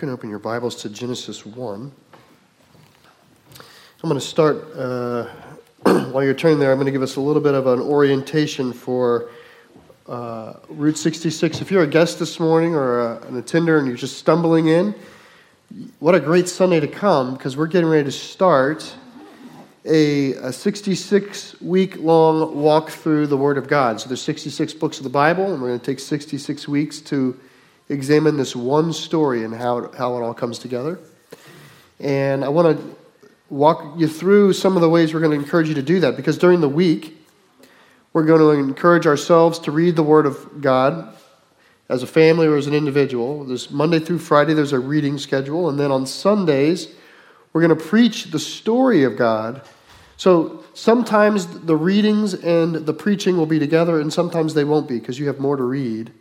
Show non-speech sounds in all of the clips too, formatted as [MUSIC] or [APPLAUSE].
can open your Bibles to Genesis 1. I'm going to start, uh, [CLEARS THROAT] while you're turning there, I'm going to give us a little bit of an orientation for uh, Route 66. If you're a guest this morning or a, an attender and you're just stumbling in, what a great Sunday to come because we're getting ready to start a, a 66 week long walk through the Word of God. So there's 66 books of the Bible, and we're going to take 66 weeks to examine this one story and how, how it all comes together. And I want to walk you through some of the ways we're going to encourage you to do that because during the week, we're going to encourage ourselves to read the Word of God as a family or as an individual. This Monday through Friday, there's a reading schedule. And then on Sundays, we're going to preach the story of God. So sometimes the readings and the preaching will be together, and sometimes they won't be because you have more to read.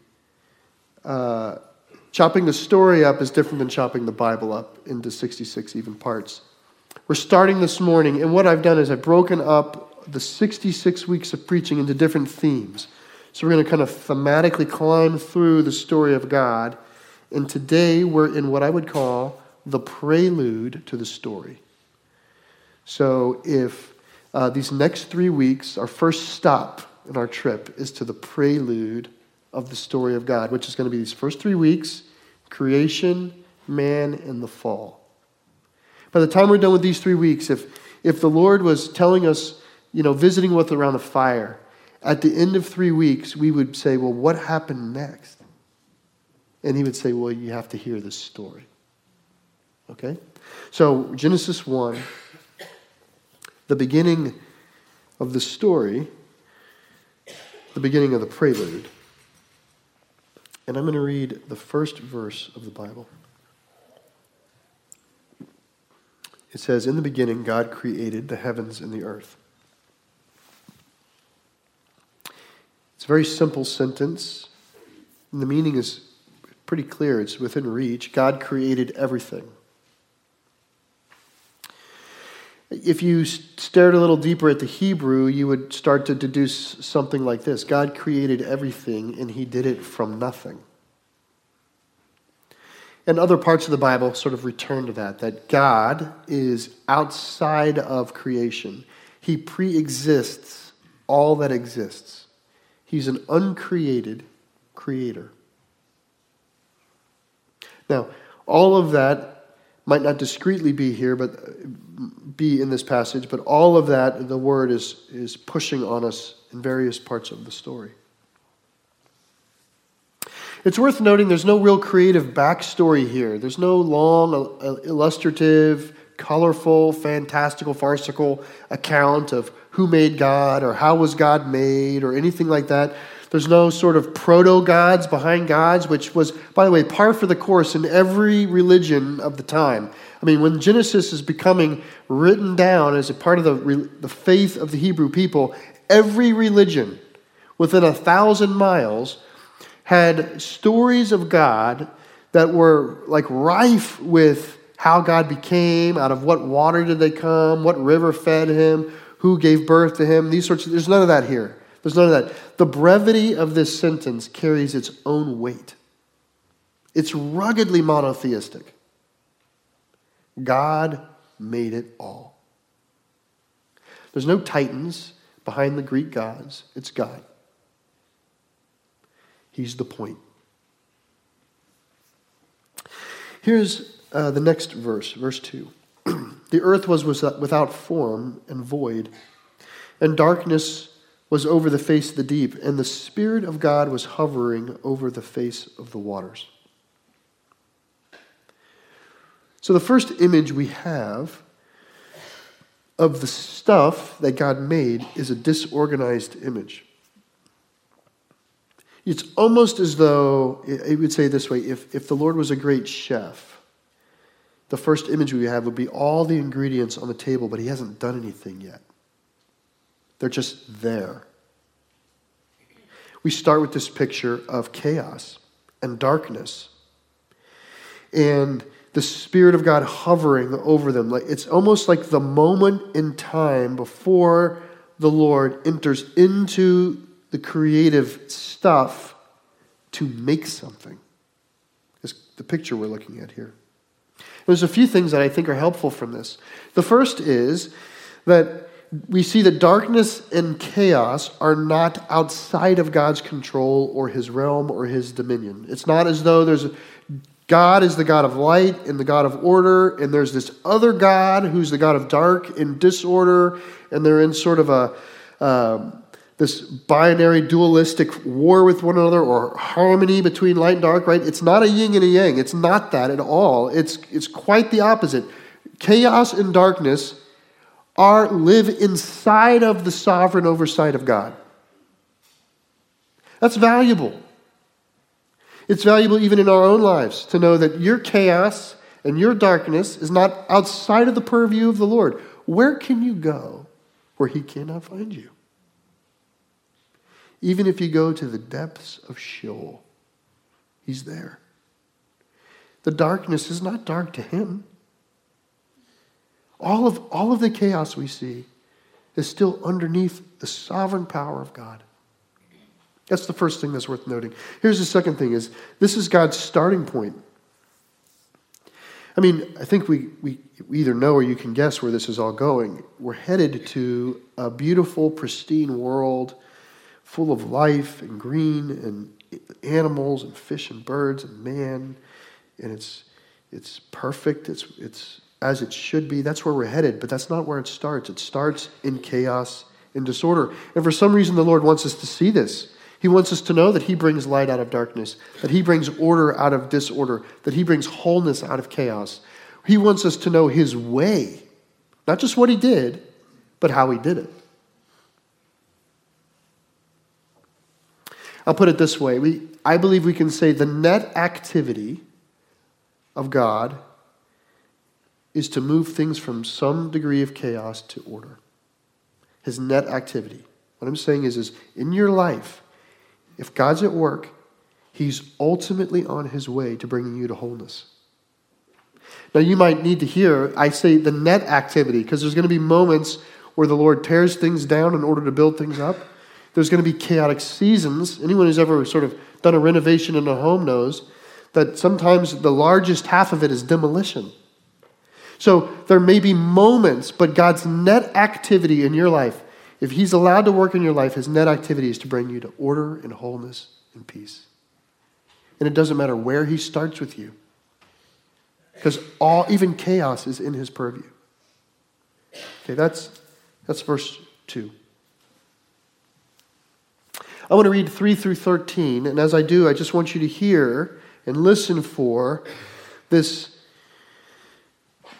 Uh, chopping the story up is different than chopping the Bible up into 66 even parts. We're starting this morning, and what I've done is I've broken up the 66 weeks of preaching into different themes. So we're going to kind of thematically climb through the story of God. And today we're in what I would call the prelude to the story. So if uh, these next three weeks, our first stop in our trip is to the prelude of the story of God, which is going to be these first three weeks creation, man, and the fall. By the time we're done with these three weeks, if, if the Lord was telling us, you know, visiting with around a fire, at the end of three weeks, we would say, Well, what happened next? And he would say, Well, you have to hear this story. Okay? So, Genesis 1, the beginning of the story, the beginning of the prelude. And I'm going to read the first verse of the Bible. It says, In the beginning, God created the heavens and the earth. It's a very simple sentence, and the meaning is pretty clear. It's within reach. God created everything. If you stared a little deeper at the Hebrew, you would start to deduce something like this God created everything, and he did it from nothing. And other parts of the Bible sort of return to that, that God is outside of creation. He pre exists all that exists. He's an uncreated creator. Now, all of that might not discreetly be here, but be in this passage, but all of that, the word is, is pushing on us in various parts of the story. It's worth noting there's no real creative backstory here. There's no long, illustrative, colorful, fantastical, farcical account of who made God or how was God made or anything like that. There's no sort of proto gods behind gods, which was, by the way, par for the course in every religion of the time. I mean, when Genesis is becoming written down as a part of the, the faith of the Hebrew people, every religion within a thousand miles had stories of God that were like rife with how God became, out of what water did they come, what river fed him, who gave birth to him, these sorts of, there's none of that here. There's none of that. The brevity of this sentence carries its own weight. It's ruggedly monotheistic. God made it all. There's no titans behind the Greek gods, it's God. He's the point. Here's uh, the next verse, verse 2. [CLEARS THROAT] the earth was without form and void, and darkness was over the face of the deep, and the Spirit of God was hovering over the face of the waters. So, the first image we have of the stuff that God made is a disorganized image. It's almost as though, I would say this way if, if the Lord was a great chef, the first image we have would be all the ingredients on the table, but he hasn't done anything yet. They're just there. We start with this picture of chaos and darkness and the Spirit of God hovering over them. Like it's almost like the moment in time before the Lord enters into the creative stuff to make something. Is the picture we're looking at here. There's a few things that I think are helpful from this. The first is that we see that darkness and chaos are not outside of God's control or his realm or his dominion. It's not as though there's a, God is the God of light and the God of order, and there's this other God who's the God of dark and disorder, and they're in sort of a um, this binary dualistic war with one another or harmony between light and dark, right? It's not a yin and a yang. It's not that at all. It's, it's quite the opposite. Chaos and darkness are live inside of the sovereign oversight of God. That's valuable. It's valuable even in our own lives to know that your chaos and your darkness is not outside of the purview of the Lord. Where can you go where He cannot find you? Even if you go to the depths of Sheol, He's there. The darkness is not dark to Him. All of, all of the chaos we see is still underneath the sovereign power of God. That's the first thing that's worth noting. Here's the second thing is this is God's starting point. I mean, I think we, we, either know or you can guess where this is all going. We're headed to a beautiful, pristine world full of life and green and animals and fish and birds and man. And it's, it's perfect. It's, it's as it should be. That's where we're headed, but that's not where it starts. It starts in chaos and disorder. And for some reason, the Lord wants us to see this. He wants us to know that He brings light out of darkness, that He brings order out of disorder, that He brings wholeness out of chaos. He wants us to know His way, not just what He did, but how He did it. I'll put it this way we, I believe we can say the net activity of God is to move things from some degree of chaos to order. His net activity. What I'm saying is, is in your life, if God's at work, He's ultimately on His way to bringing you to wholeness. Now, you might need to hear, I say the net activity, because there's going to be moments where the Lord tears things down in order to build things up. There's going to be chaotic seasons. Anyone who's ever sort of done a renovation in a home knows that sometimes the largest half of it is demolition. So there may be moments, but God's net activity in your life, if He's allowed to work in your life, His net activity is to bring you to order and wholeness and peace. And it doesn't matter where He starts with you, because all, even chaos is in His purview. Okay, that's, that's verse 2. I want to read 3 through 13, and as I do, I just want you to hear and listen for this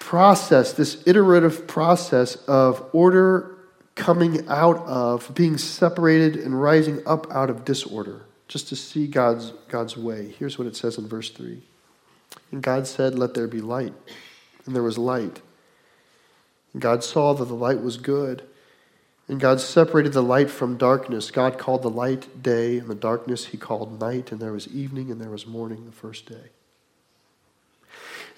process, this iterative process of order coming out of, being separated and rising up out of disorder, just to see God's, God's way. Here's what it says in verse 3 And God said, Let there be light. And there was light. And God saw that the light was good. And God separated the light from darkness. God called the light day, and the darkness he called night. And there was evening, and there was morning the first day.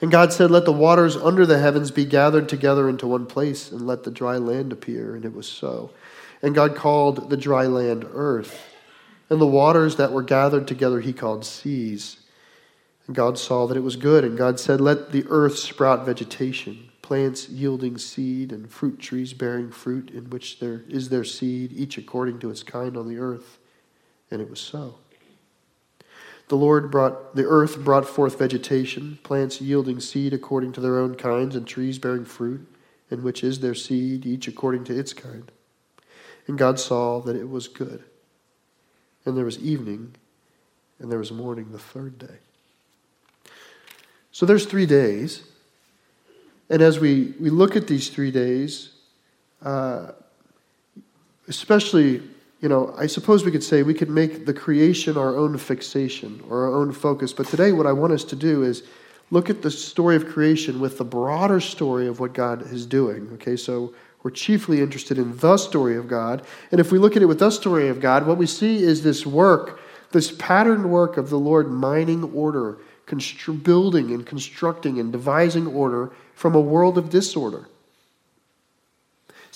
And God said, Let the waters under the heavens be gathered together into one place, and let the dry land appear. And it was so. And God called the dry land earth. And the waters that were gathered together he called seas. And God saw that it was good. And God said, Let the earth sprout vegetation, plants yielding seed, and fruit trees bearing fruit, in which there is their seed, each according to its kind on the earth. And it was so. The Lord brought the earth brought forth vegetation, plants yielding seed according to their own kinds, and trees bearing fruit, in which is their seed, each according to its kind. And God saw that it was good. And there was evening, and there was morning the third day. So there's three days. And as we, we look at these three days, uh, especially you know, I suppose we could say we could make the creation our own fixation or our own focus. But today, what I want us to do is look at the story of creation with the broader story of what God is doing. Okay, so we're chiefly interested in the story of God. And if we look at it with the story of God, what we see is this work, this patterned work of the Lord mining order, building and constructing and devising order from a world of disorder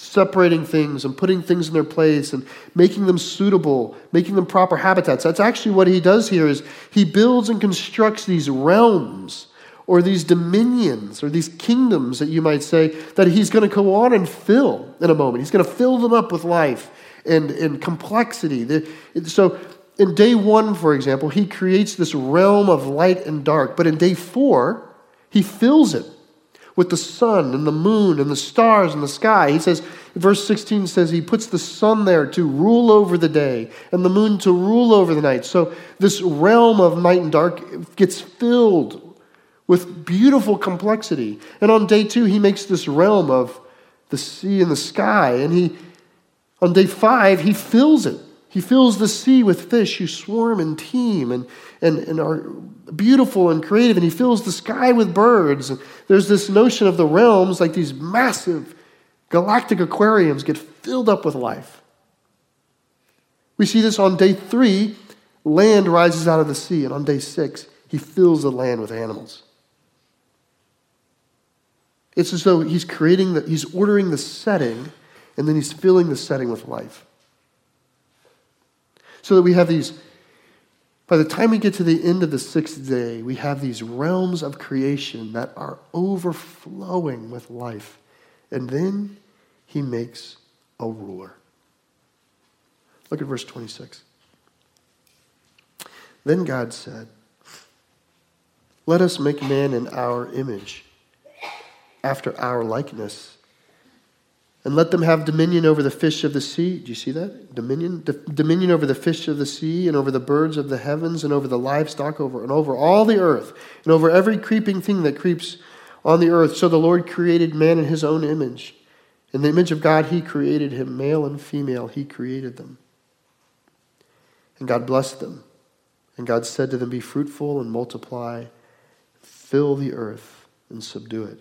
separating things and putting things in their place and making them suitable, making them proper habitats. That's actually what he does here is he builds and constructs these realms or these dominions or these kingdoms that you might say that he's going to go on and fill in a moment. He's going to fill them up with life and, and complexity. So in day one, for example, he creates this realm of light and dark. But in day four, he fills it with the sun and the moon and the stars and the sky. He says, verse 16 says, He puts the sun there to rule over the day and the moon to rule over the night. So this realm of night and dark gets filled with beautiful complexity. And on day two, He makes this realm of the sea and the sky. And He, on day five, He fills it. He fills the sea with fish who swarm and teem and, and, and are beautiful and creative, and he fills the sky with birds. There's this notion of the realms, like these massive galactic aquariums, get filled up with life. We see this on day three, land rises out of the sea, and on day six, he fills the land with animals. It's as though he's creating the, he's ordering the setting, and then he's filling the setting with life. So that we have these by the time we get to the end of the sixth day, we have these realms of creation that are overflowing with life. And then he makes a ruler. Look at verse 26. Then God said, Let us make man in our image, after our likeness and let them have dominion over the fish of the sea. Do you see that? Dominion? D- dominion over the fish of the sea, and over the birds of the heavens, and over the livestock, over and over all the earth, and over every creeping thing that creeps on the earth. So the Lord created man in his own image. In the image of God, he created him, male and female, he created them. And God blessed them. And God said to them, Be fruitful and multiply, fill the earth and subdue it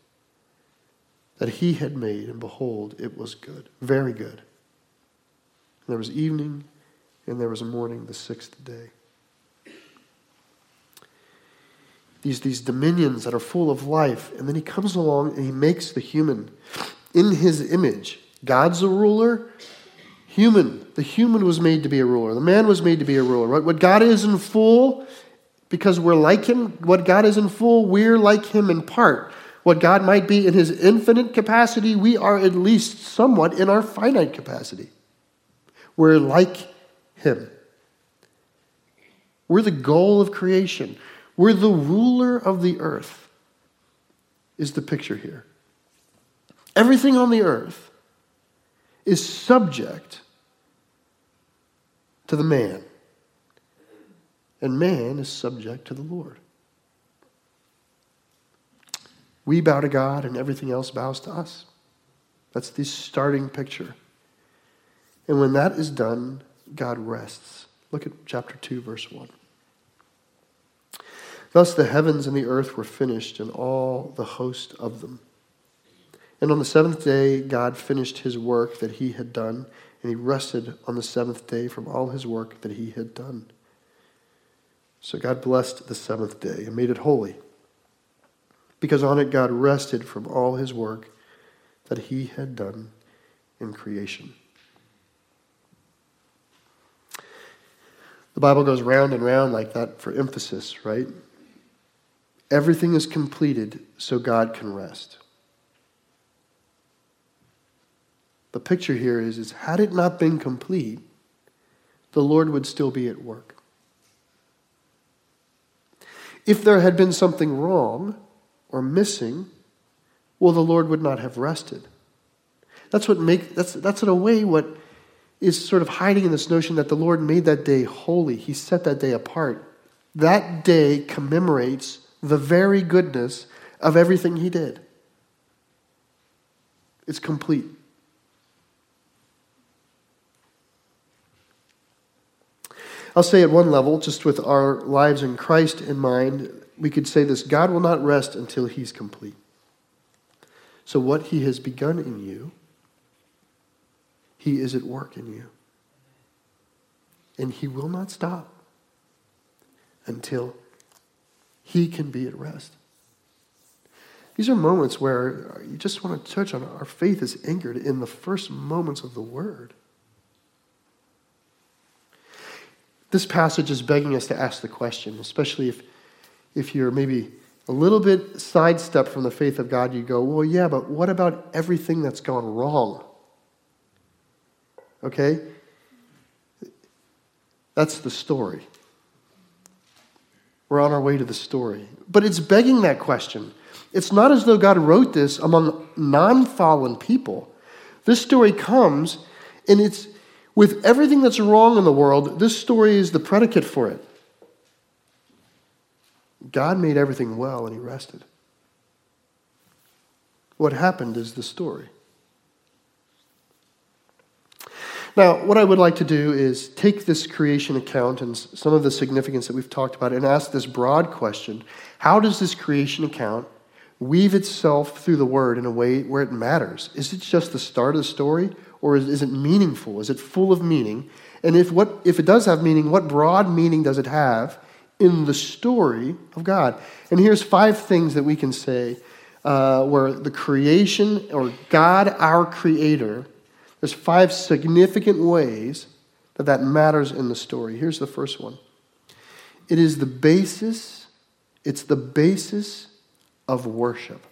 that he had made, and behold, it was good, very good. And there was evening, and there was morning the sixth day. These, these dominions that are full of life, and then he comes along and he makes the human in his image. God's a ruler, human. The human was made to be a ruler. The man was made to be a ruler. Right? What God is in full, because we're like him, what God is in full, we're like him in part what God might be in his infinite capacity, we are at least somewhat in our finite capacity. We're like him. We're the goal of creation. We're the ruler of the earth, is the picture here. Everything on the earth is subject to the man, and man is subject to the Lord. We bow to God and everything else bows to us. That's the starting picture. And when that is done, God rests. Look at chapter 2, verse 1. Thus the heavens and the earth were finished, and all the host of them. And on the seventh day, God finished his work that he had done, and he rested on the seventh day from all his work that he had done. So God blessed the seventh day and made it holy because on it God rested from all his work that he had done in creation. The Bible goes round and round like that for emphasis, right? Everything is completed so God can rest. The picture here is, is had it not been complete, the Lord would still be at work. If there had been something wrong, or missing, well, the Lord would not have rested. That's what make that's that's in a way what is sort of hiding in this notion that the Lord made that day holy. He set that day apart. That day commemorates the very goodness of everything he did. It's complete. I'll say at one level, just with our lives in Christ in mind, we could say this God will not rest until he's complete. So, what he has begun in you, he is at work in you. And he will not stop until he can be at rest. These are moments where you just want to touch on our faith is anchored in the first moments of the word. This passage is begging us to ask the question, especially if, if you're maybe a little bit sidestepped from the faith of God, you go, well, yeah, but what about everything that's gone wrong? Okay? That's the story. We're on our way to the story. But it's begging that question. It's not as though God wrote this among non fallen people. This story comes, and it's with everything that's wrong in the world, this story is the predicate for it. God made everything well and he rested. What happened is the story. Now, what I would like to do is take this creation account and some of the significance that we've talked about and ask this broad question How does this creation account weave itself through the word in a way where it matters? Is it just the start of the story, or is, is it meaningful? Is it full of meaning? And if, what, if it does have meaning, what broad meaning does it have in the story of God? And here's five things that we can say uh, where the creation, or God, our creator, there's five significant ways that that matters in the story. Here's the first one it is the basis, it's the basis of worship.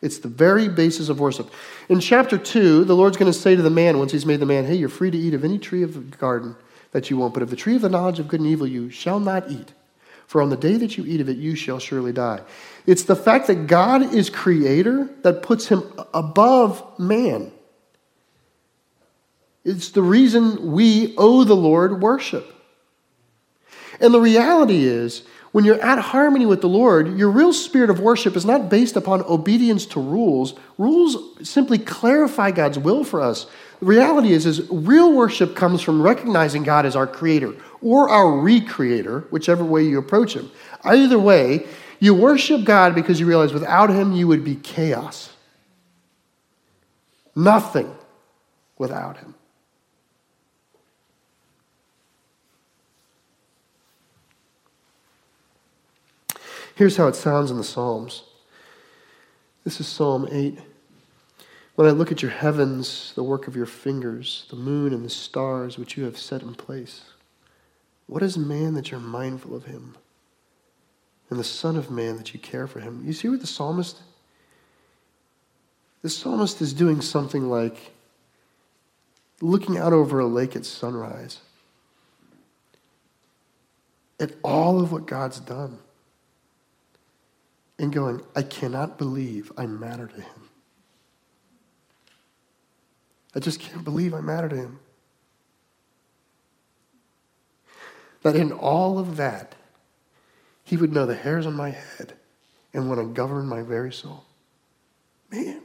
It's the very basis of worship. In chapter 2, the Lord's going to say to the man, once he's made the man, hey, you're free to eat of any tree of the garden that you want, but of the tree of the knowledge of good and evil you shall not eat. For on the day that you eat of it, you shall surely die. It's the fact that God is creator that puts him above man. It's the reason we owe the Lord worship. And the reality is, when you're at harmony with the Lord, your real spirit of worship is not based upon obedience to rules. Rules simply clarify God's will for us. The reality is, is real worship comes from recognizing God as our creator or our recreator, whichever way you approach him. Either way, you worship God because you realize without him you would be chaos. Nothing without him. Here's how it sounds in the Psalms. This is Psalm 8. When I look at your heavens, the work of your fingers, the moon and the stars which you have set in place, what is man that you're mindful of him? And the Son of Man that you care for him? You see what the psalmist? The psalmist is doing something like looking out over a lake at sunrise at all of what God's done and going, I cannot believe I matter to him. I just can't believe I matter to him. That in all of that, he would know the hairs on my head and want to govern my very soul. Man.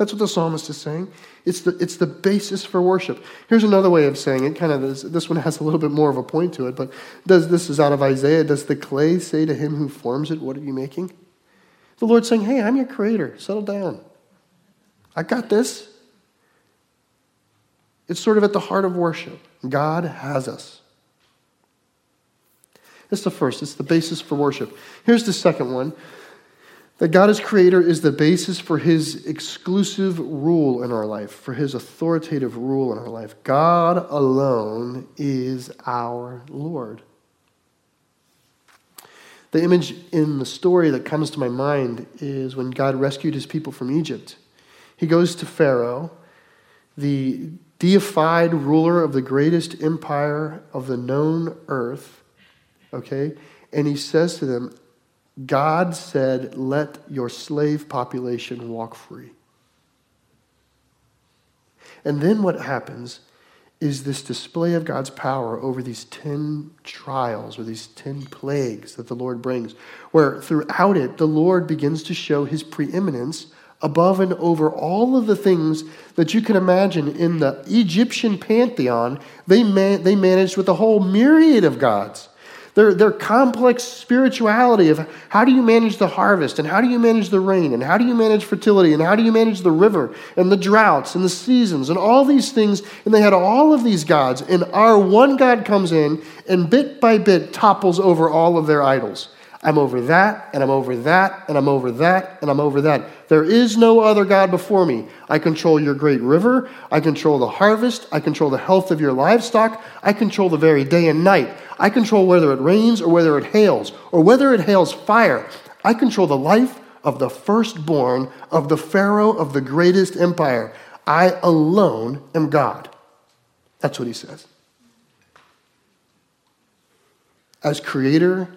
That's what the psalmist is saying. It's the, it's the basis for worship. Here's another way of saying it. Kind of this, this one has a little bit more of a point to it, but does this is out of Isaiah. Does the clay say to him who forms it, What are you making? The Lord saying, Hey, I'm your creator. Settle down. I got this. It's sort of at the heart of worship. God has us. That's the first, it's the basis for worship. Here's the second one that God as creator is the basis for his exclusive rule in our life, for his authoritative rule in our life. God alone is our Lord. The image in the story that comes to my mind is when God rescued his people from Egypt. He goes to Pharaoh, the deified ruler of the greatest empire of the known earth, okay? And he says to them, God said, Let your slave population walk free. And then what happens is this display of God's power over these 10 trials or these 10 plagues that the Lord brings, where throughout it, the Lord begins to show his preeminence above and over all of the things that you can imagine in the Egyptian pantheon, they, man, they managed with a whole myriad of gods. Their, their complex spirituality of how do you manage the harvest and how do you manage the rain and how do you manage fertility and how do you manage the river and the droughts and the seasons and all these things. And they had all of these gods. And our one God comes in and bit by bit topples over all of their idols. I'm over that, and I'm over that, and I'm over that, and I'm over that. There is no other God before me. I control your great river. I control the harvest. I control the health of your livestock. I control the very day and night. I control whether it rains or whether it hails, or whether it hails fire. I control the life of the firstborn of the Pharaoh of the greatest empire. I alone am God. That's what he says. As creator,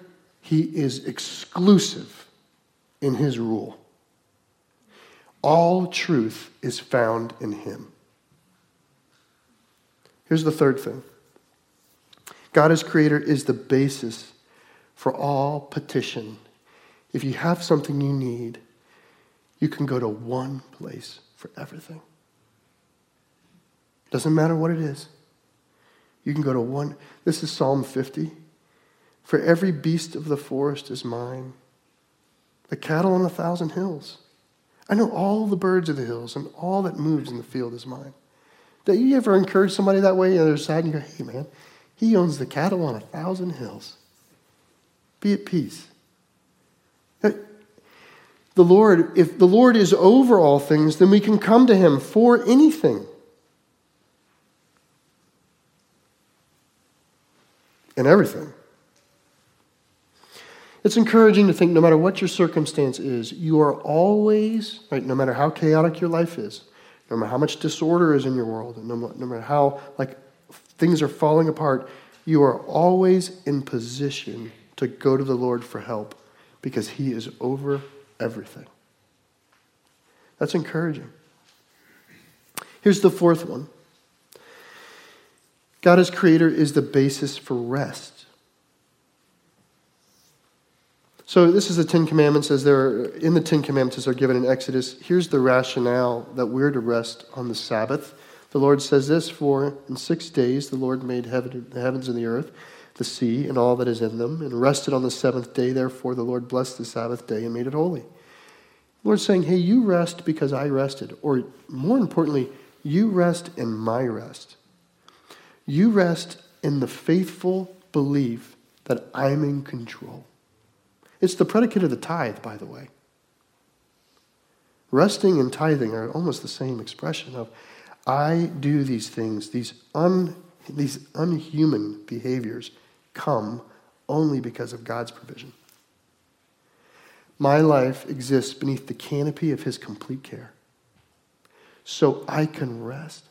he is exclusive in his rule. All truth is found in him. Here's the third thing God as creator is the basis for all petition. If you have something you need, you can go to one place for everything. Doesn't matter what it is. You can go to one. This is Psalm 50. For every beast of the forest is mine, the cattle on a thousand hills. I know all the birds of the hills, and all that moves in the field is mine. Do you ever encourage somebody that way on the other side and you go, hey, man, he owns the cattle on a thousand hills. Be at peace. Uh, the Lord, if the Lord is over all things, then we can come to him for anything. And everything. It's encouraging to think no matter what your circumstance is, you are always, right, no matter how chaotic your life is, no matter how much disorder is in your world, no, no matter how like things are falling apart, you are always in position to go to the Lord for help because He is over everything. That's encouraging. Here's the fourth one God as creator is the basis for rest. So this is the Ten Commandments as they're in the Ten Commandments as they're given in Exodus. Here's the rationale that we're to rest on the Sabbath. The Lord says this: For in six days the Lord made heaven, the heavens and the earth, the sea, and all that is in them, and rested on the seventh day. Therefore the Lord blessed the Sabbath day and made it holy. The Lord's saying, Hey, you rest because I rested, or more importantly, you rest in my rest. You rest in the faithful belief that I'm in control. It's the predicate of the tithe, by the way. Resting and tithing are almost the same expression of I do these things, these, un, these unhuman behaviors come only because of God's provision. My life exists beneath the canopy of His complete care. So I can rest.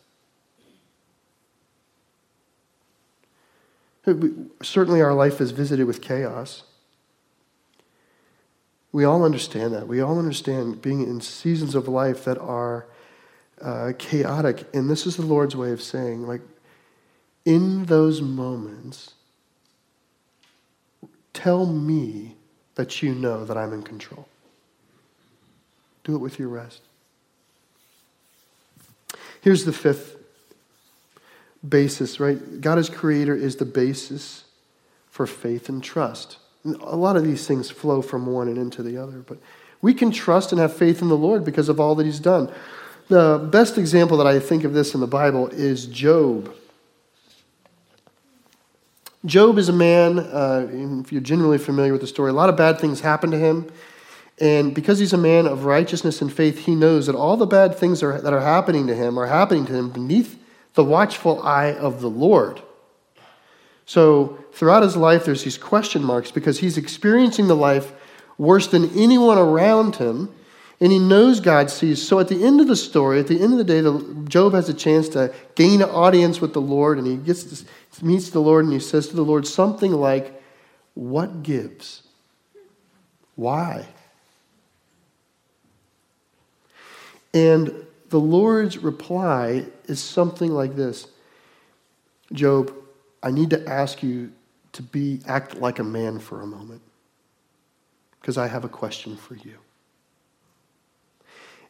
Certainly, our life is visited with chaos. We all understand that. We all understand being in seasons of life that are uh, chaotic. And this is the Lord's way of saying, like, in those moments, tell me that you know that I'm in control. Do it with your rest. Here's the fifth basis, right? God as creator is the basis for faith and trust. A lot of these things flow from one and into the other, but we can trust and have faith in the Lord because of all that He's done. The best example that I think of this in the Bible is Job. Job is a man, uh, if you're generally familiar with the story, a lot of bad things happen to him. And because he's a man of righteousness and faith, he knows that all the bad things are, that are happening to him are happening to him beneath the watchful eye of the Lord. So throughout his life, there's these question marks because he's experiencing the life worse than anyone around him, and he knows God sees. So at the end of the story, at the end of the day, Job has a chance to gain an audience with the Lord, and he gets to, meets the Lord, and he says to the Lord something like, "What gives? Why? And the Lord's reply is something like this Job, I need to ask you to be act like a man for a moment because I have a question for you.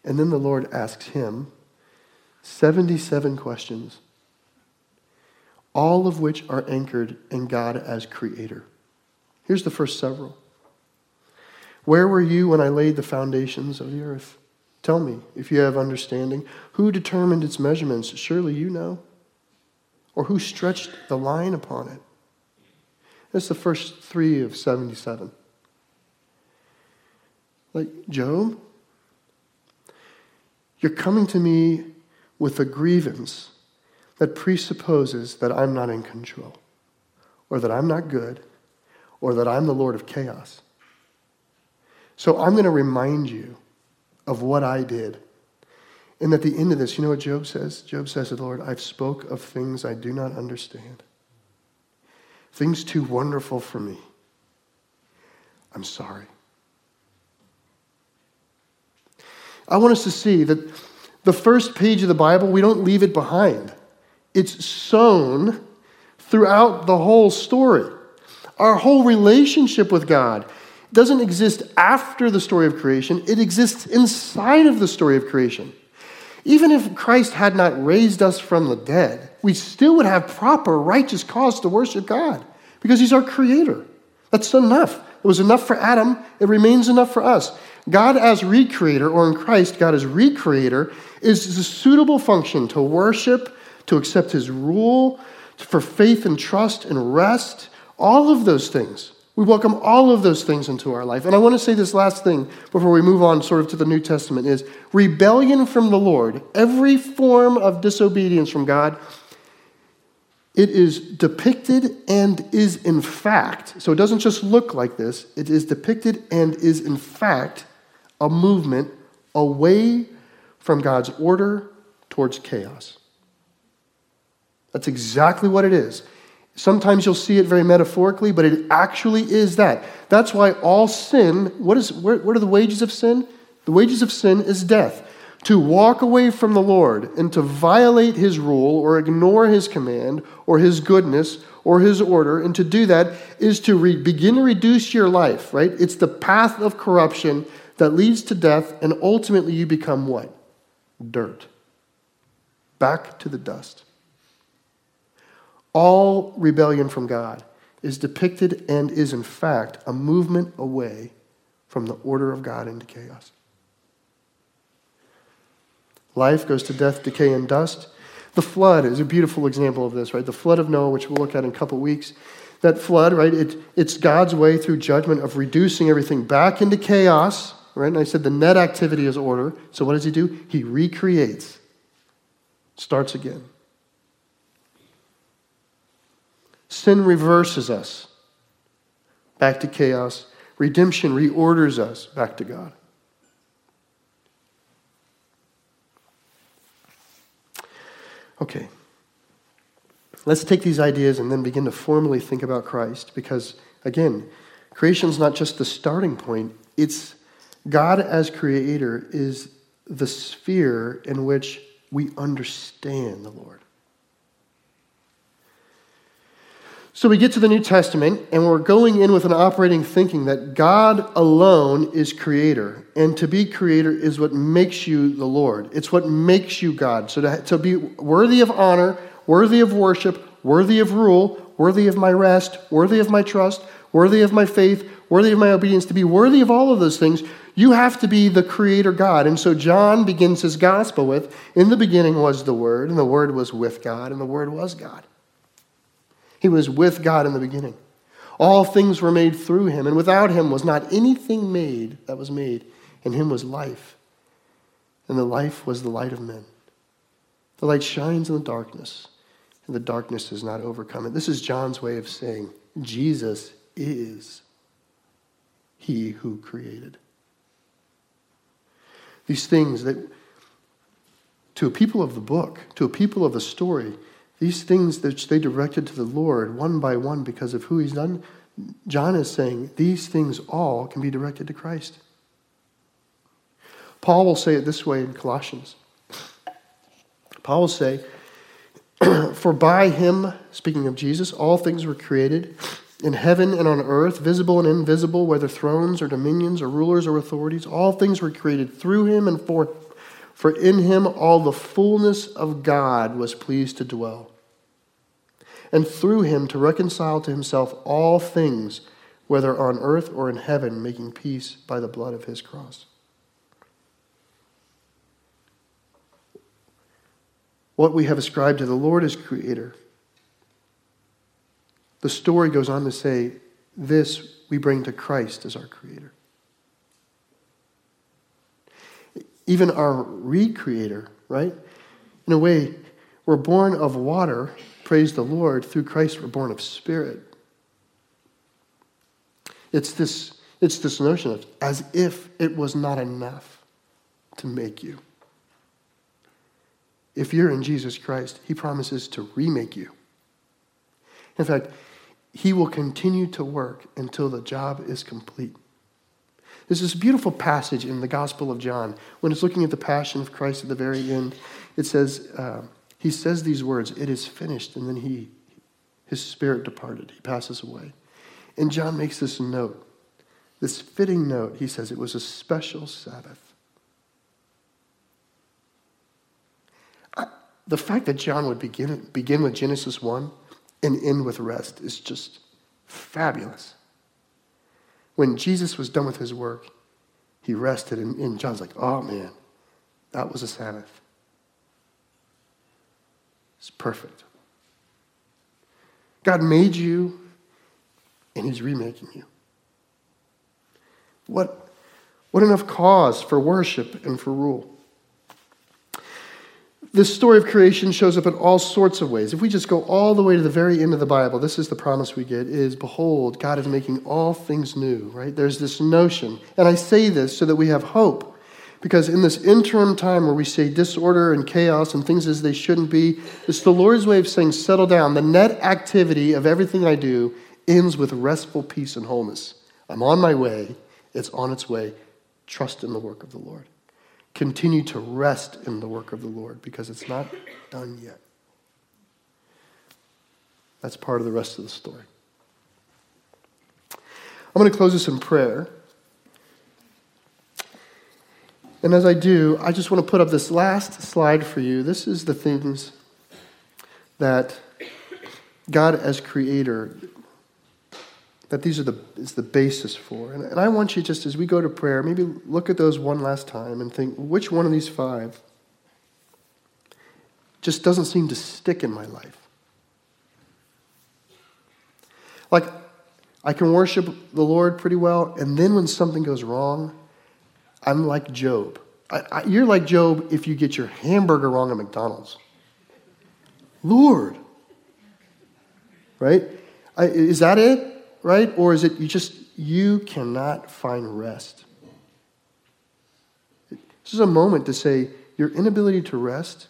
And then the Lord asks him 77 questions, all of which are anchored in God as creator. Here's the first several. Where were you when I laid the foundations of the earth? Tell me, if you have understanding. Who determined its measurements? Surely you know. Or who stretched the line upon it? That's the first three of 77. Like, Job, you're coming to me with a grievance that presupposes that I'm not in control, or that I'm not good, or that I'm the Lord of chaos. So I'm going to remind you of what I did. And at the end of this, you know what Job says? Job says to the Lord, I've spoke of things I do not understand things too wonderful for me. I'm sorry. I want us to see that the first page of the Bible, we don't leave it behind. It's sown throughout the whole story. Our whole relationship with God doesn't exist after the story of creation, it exists inside of the story of creation. Even if Christ had not raised us from the dead, we still would have proper righteous cause to worship God because He's our creator. That's enough. It was enough for Adam, it remains enough for us. God, as recreator, or in Christ, God as recreator, is a suitable function to worship, to accept His rule, for faith and trust and rest, all of those things. We welcome all of those things into our life. And I want to say this last thing before we move on sort of to the New Testament is rebellion from the Lord, every form of disobedience from God, it is depicted and is in fact, so it doesn't just look like this, it is depicted and is in fact a movement away from God's order towards chaos. That's exactly what it is. Sometimes you'll see it very metaphorically, but it actually is that. That's why all sin, what, is, what are the wages of sin? The wages of sin is death. To walk away from the Lord and to violate his rule or ignore his command or his goodness or his order, and to do that is to re- begin to reduce your life, right? It's the path of corruption that leads to death, and ultimately you become what? Dirt. Back to the dust. All rebellion from God is depicted and is, in fact, a movement away from the order of God into chaos. Life goes to death, decay, and dust. The flood is a beautiful example of this, right? The flood of Noah, which we'll look at in a couple weeks. That flood, right? It, it's God's way through judgment of reducing everything back into chaos, right? And I said the net activity is order. So what does he do? He recreates, starts again. Sin reverses us back to chaos. Redemption reorders us back to God. Okay. Let's take these ideas and then begin to formally think about Christ because, again, creation is not just the starting point, it's God as creator is the sphere in which we understand the Lord. So we get to the New Testament, and we're going in with an operating thinking that God alone is creator. And to be creator is what makes you the Lord, it's what makes you God. So to, to be worthy of honor, worthy of worship, worthy of rule, worthy of my rest, worthy of my trust, worthy of my faith, worthy of my obedience, to be worthy of all of those things, you have to be the creator God. And so John begins his gospel with In the beginning was the Word, and the Word was with God, and the Word was God. He was with God in the beginning. All things were made through him, and without him was not anything made that was made. In him was life, and the life was the light of men. The light shines in the darkness, and the darkness does not overcome it. This is John's way of saying Jesus is he who created. These things that, to a people of the book, to a people of the story, these things that they directed to the Lord one by one because of who He's done, John is saying these things all can be directed to Christ. Paul will say it this way in Colossians. Paul will say, [CLEARS THROAT] For by him, speaking of Jesus, all things were created in heaven and on earth, visible and invisible, whether thrones or dominions or rulers or authorities, all things were created through him and for him. For in him all the fullness of God was pleased to dwell. And through him to reconcile to himself all things, whether on earth or in heaven, making peace by the blood of his cross. What we have ascribed to the Lord as creator the story goes on to say, This we bring to Christ as our Creator. Even our recreator, right? In a way, we're born of water, praise the Lord. Through Christ, we're born of spirit. It's this, it's this notion of as if it was not enough to make you. If you're in Jesus Christ, He promises to remake you. In fact, he will continue to work until the job is complete. There's this beautiful passage in the Gospel of John when it's looking at the passion of Christ at the very end. It says, uh, He says these words, It is finished, and then he, his spirit departed. He passes away. And John makes this note, this fitting note. He says, It was a special Sabbath. I, the fact that John would begin, begin with Genesis 1 and end with rest is just fabulous. When Jesus was done with his work, he rested, and, and John's like, oh man, that was a Sabbath. It's perfect. God made you, and he's remaking you. What, what enough cause for worship and for rule? This story of creation shows up in all sorts of ways. If we just go all the way to the very end of the Bible, this is the promise we get is behold, God is making all things new, right? There's this notion. And I say this so that we have hope. Because in this interim time where we say disorder and chaos and things as they shouldn't be, it's the Lord's way of saying, settle down. The net activity of everything I do ends with restful peace and wholeness. I'm on my way. It's on its way. Trust in the work of the Lord continue to rest in the work of the Lord because it's not done yet. That's part of the rest of the story. I'm going to close this in prayer. And as I do, I just want to put up this last slide for you. This is the things that God, as creator, that these are the is the basis for. And, and I want you just as we go to prayer, maybe look at those one last time and think which one of these five just doesn't seem to stick in my life. Like I can worship the Lord pretty well, and then when something goes wrong, I'm like Job. I, I, you're like Job if you get your hamburger wrong at McDonald's. Lord, right? I, is that it? right? Or is it you just, you cannot find rest? This is a moment to say your inability to rest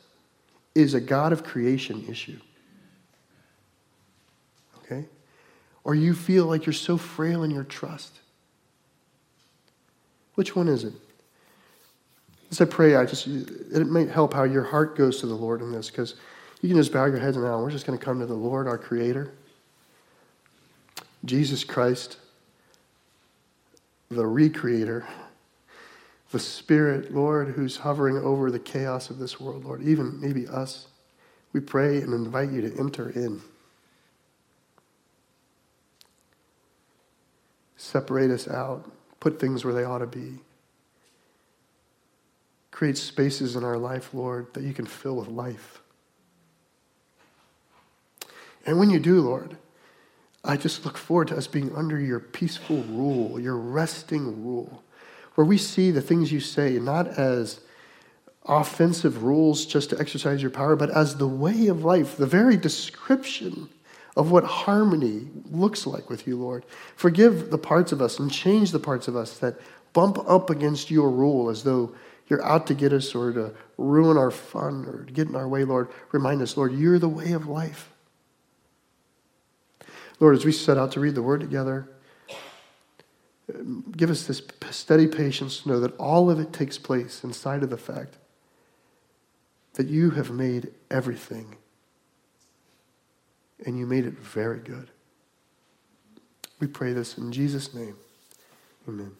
is a God of creation issue. Okay? Or you feel like you're so frail in your trust. Which one is it? As I pray, I just it might help how your heart goes to the Lord in this, because you can just bow your heads now. We're just going to come to the Lord, our Creator. Jesus Christ, the recreator, the Spirit, Lord, who's hovering over the chaos of this world, Lord, even maybe us, we pray and invite you to enter in. Separate us out, put things where they ought to be. Create spaces in our life, Lord, that you can fill with life. And when you do, Lord, I just look forward to us being under your peaceful rule, your resting rule, where we see the things you say not as offensive rules just to exercise your power, but as the way of life, the very description of what harmony looks like with you, Lord. Forgive the parts of us and change the parts of us that bump up against your rule as though you're out to get us or to ruin our fun or to get in our way, Lord. Remind us, Lord, you're the way of life. Lord, as we set out to read the word together, give us this steady patience to know that all of it takes place inside of the fact that you have made everything and you made it very good. We pray this in Jesus' name. Amen.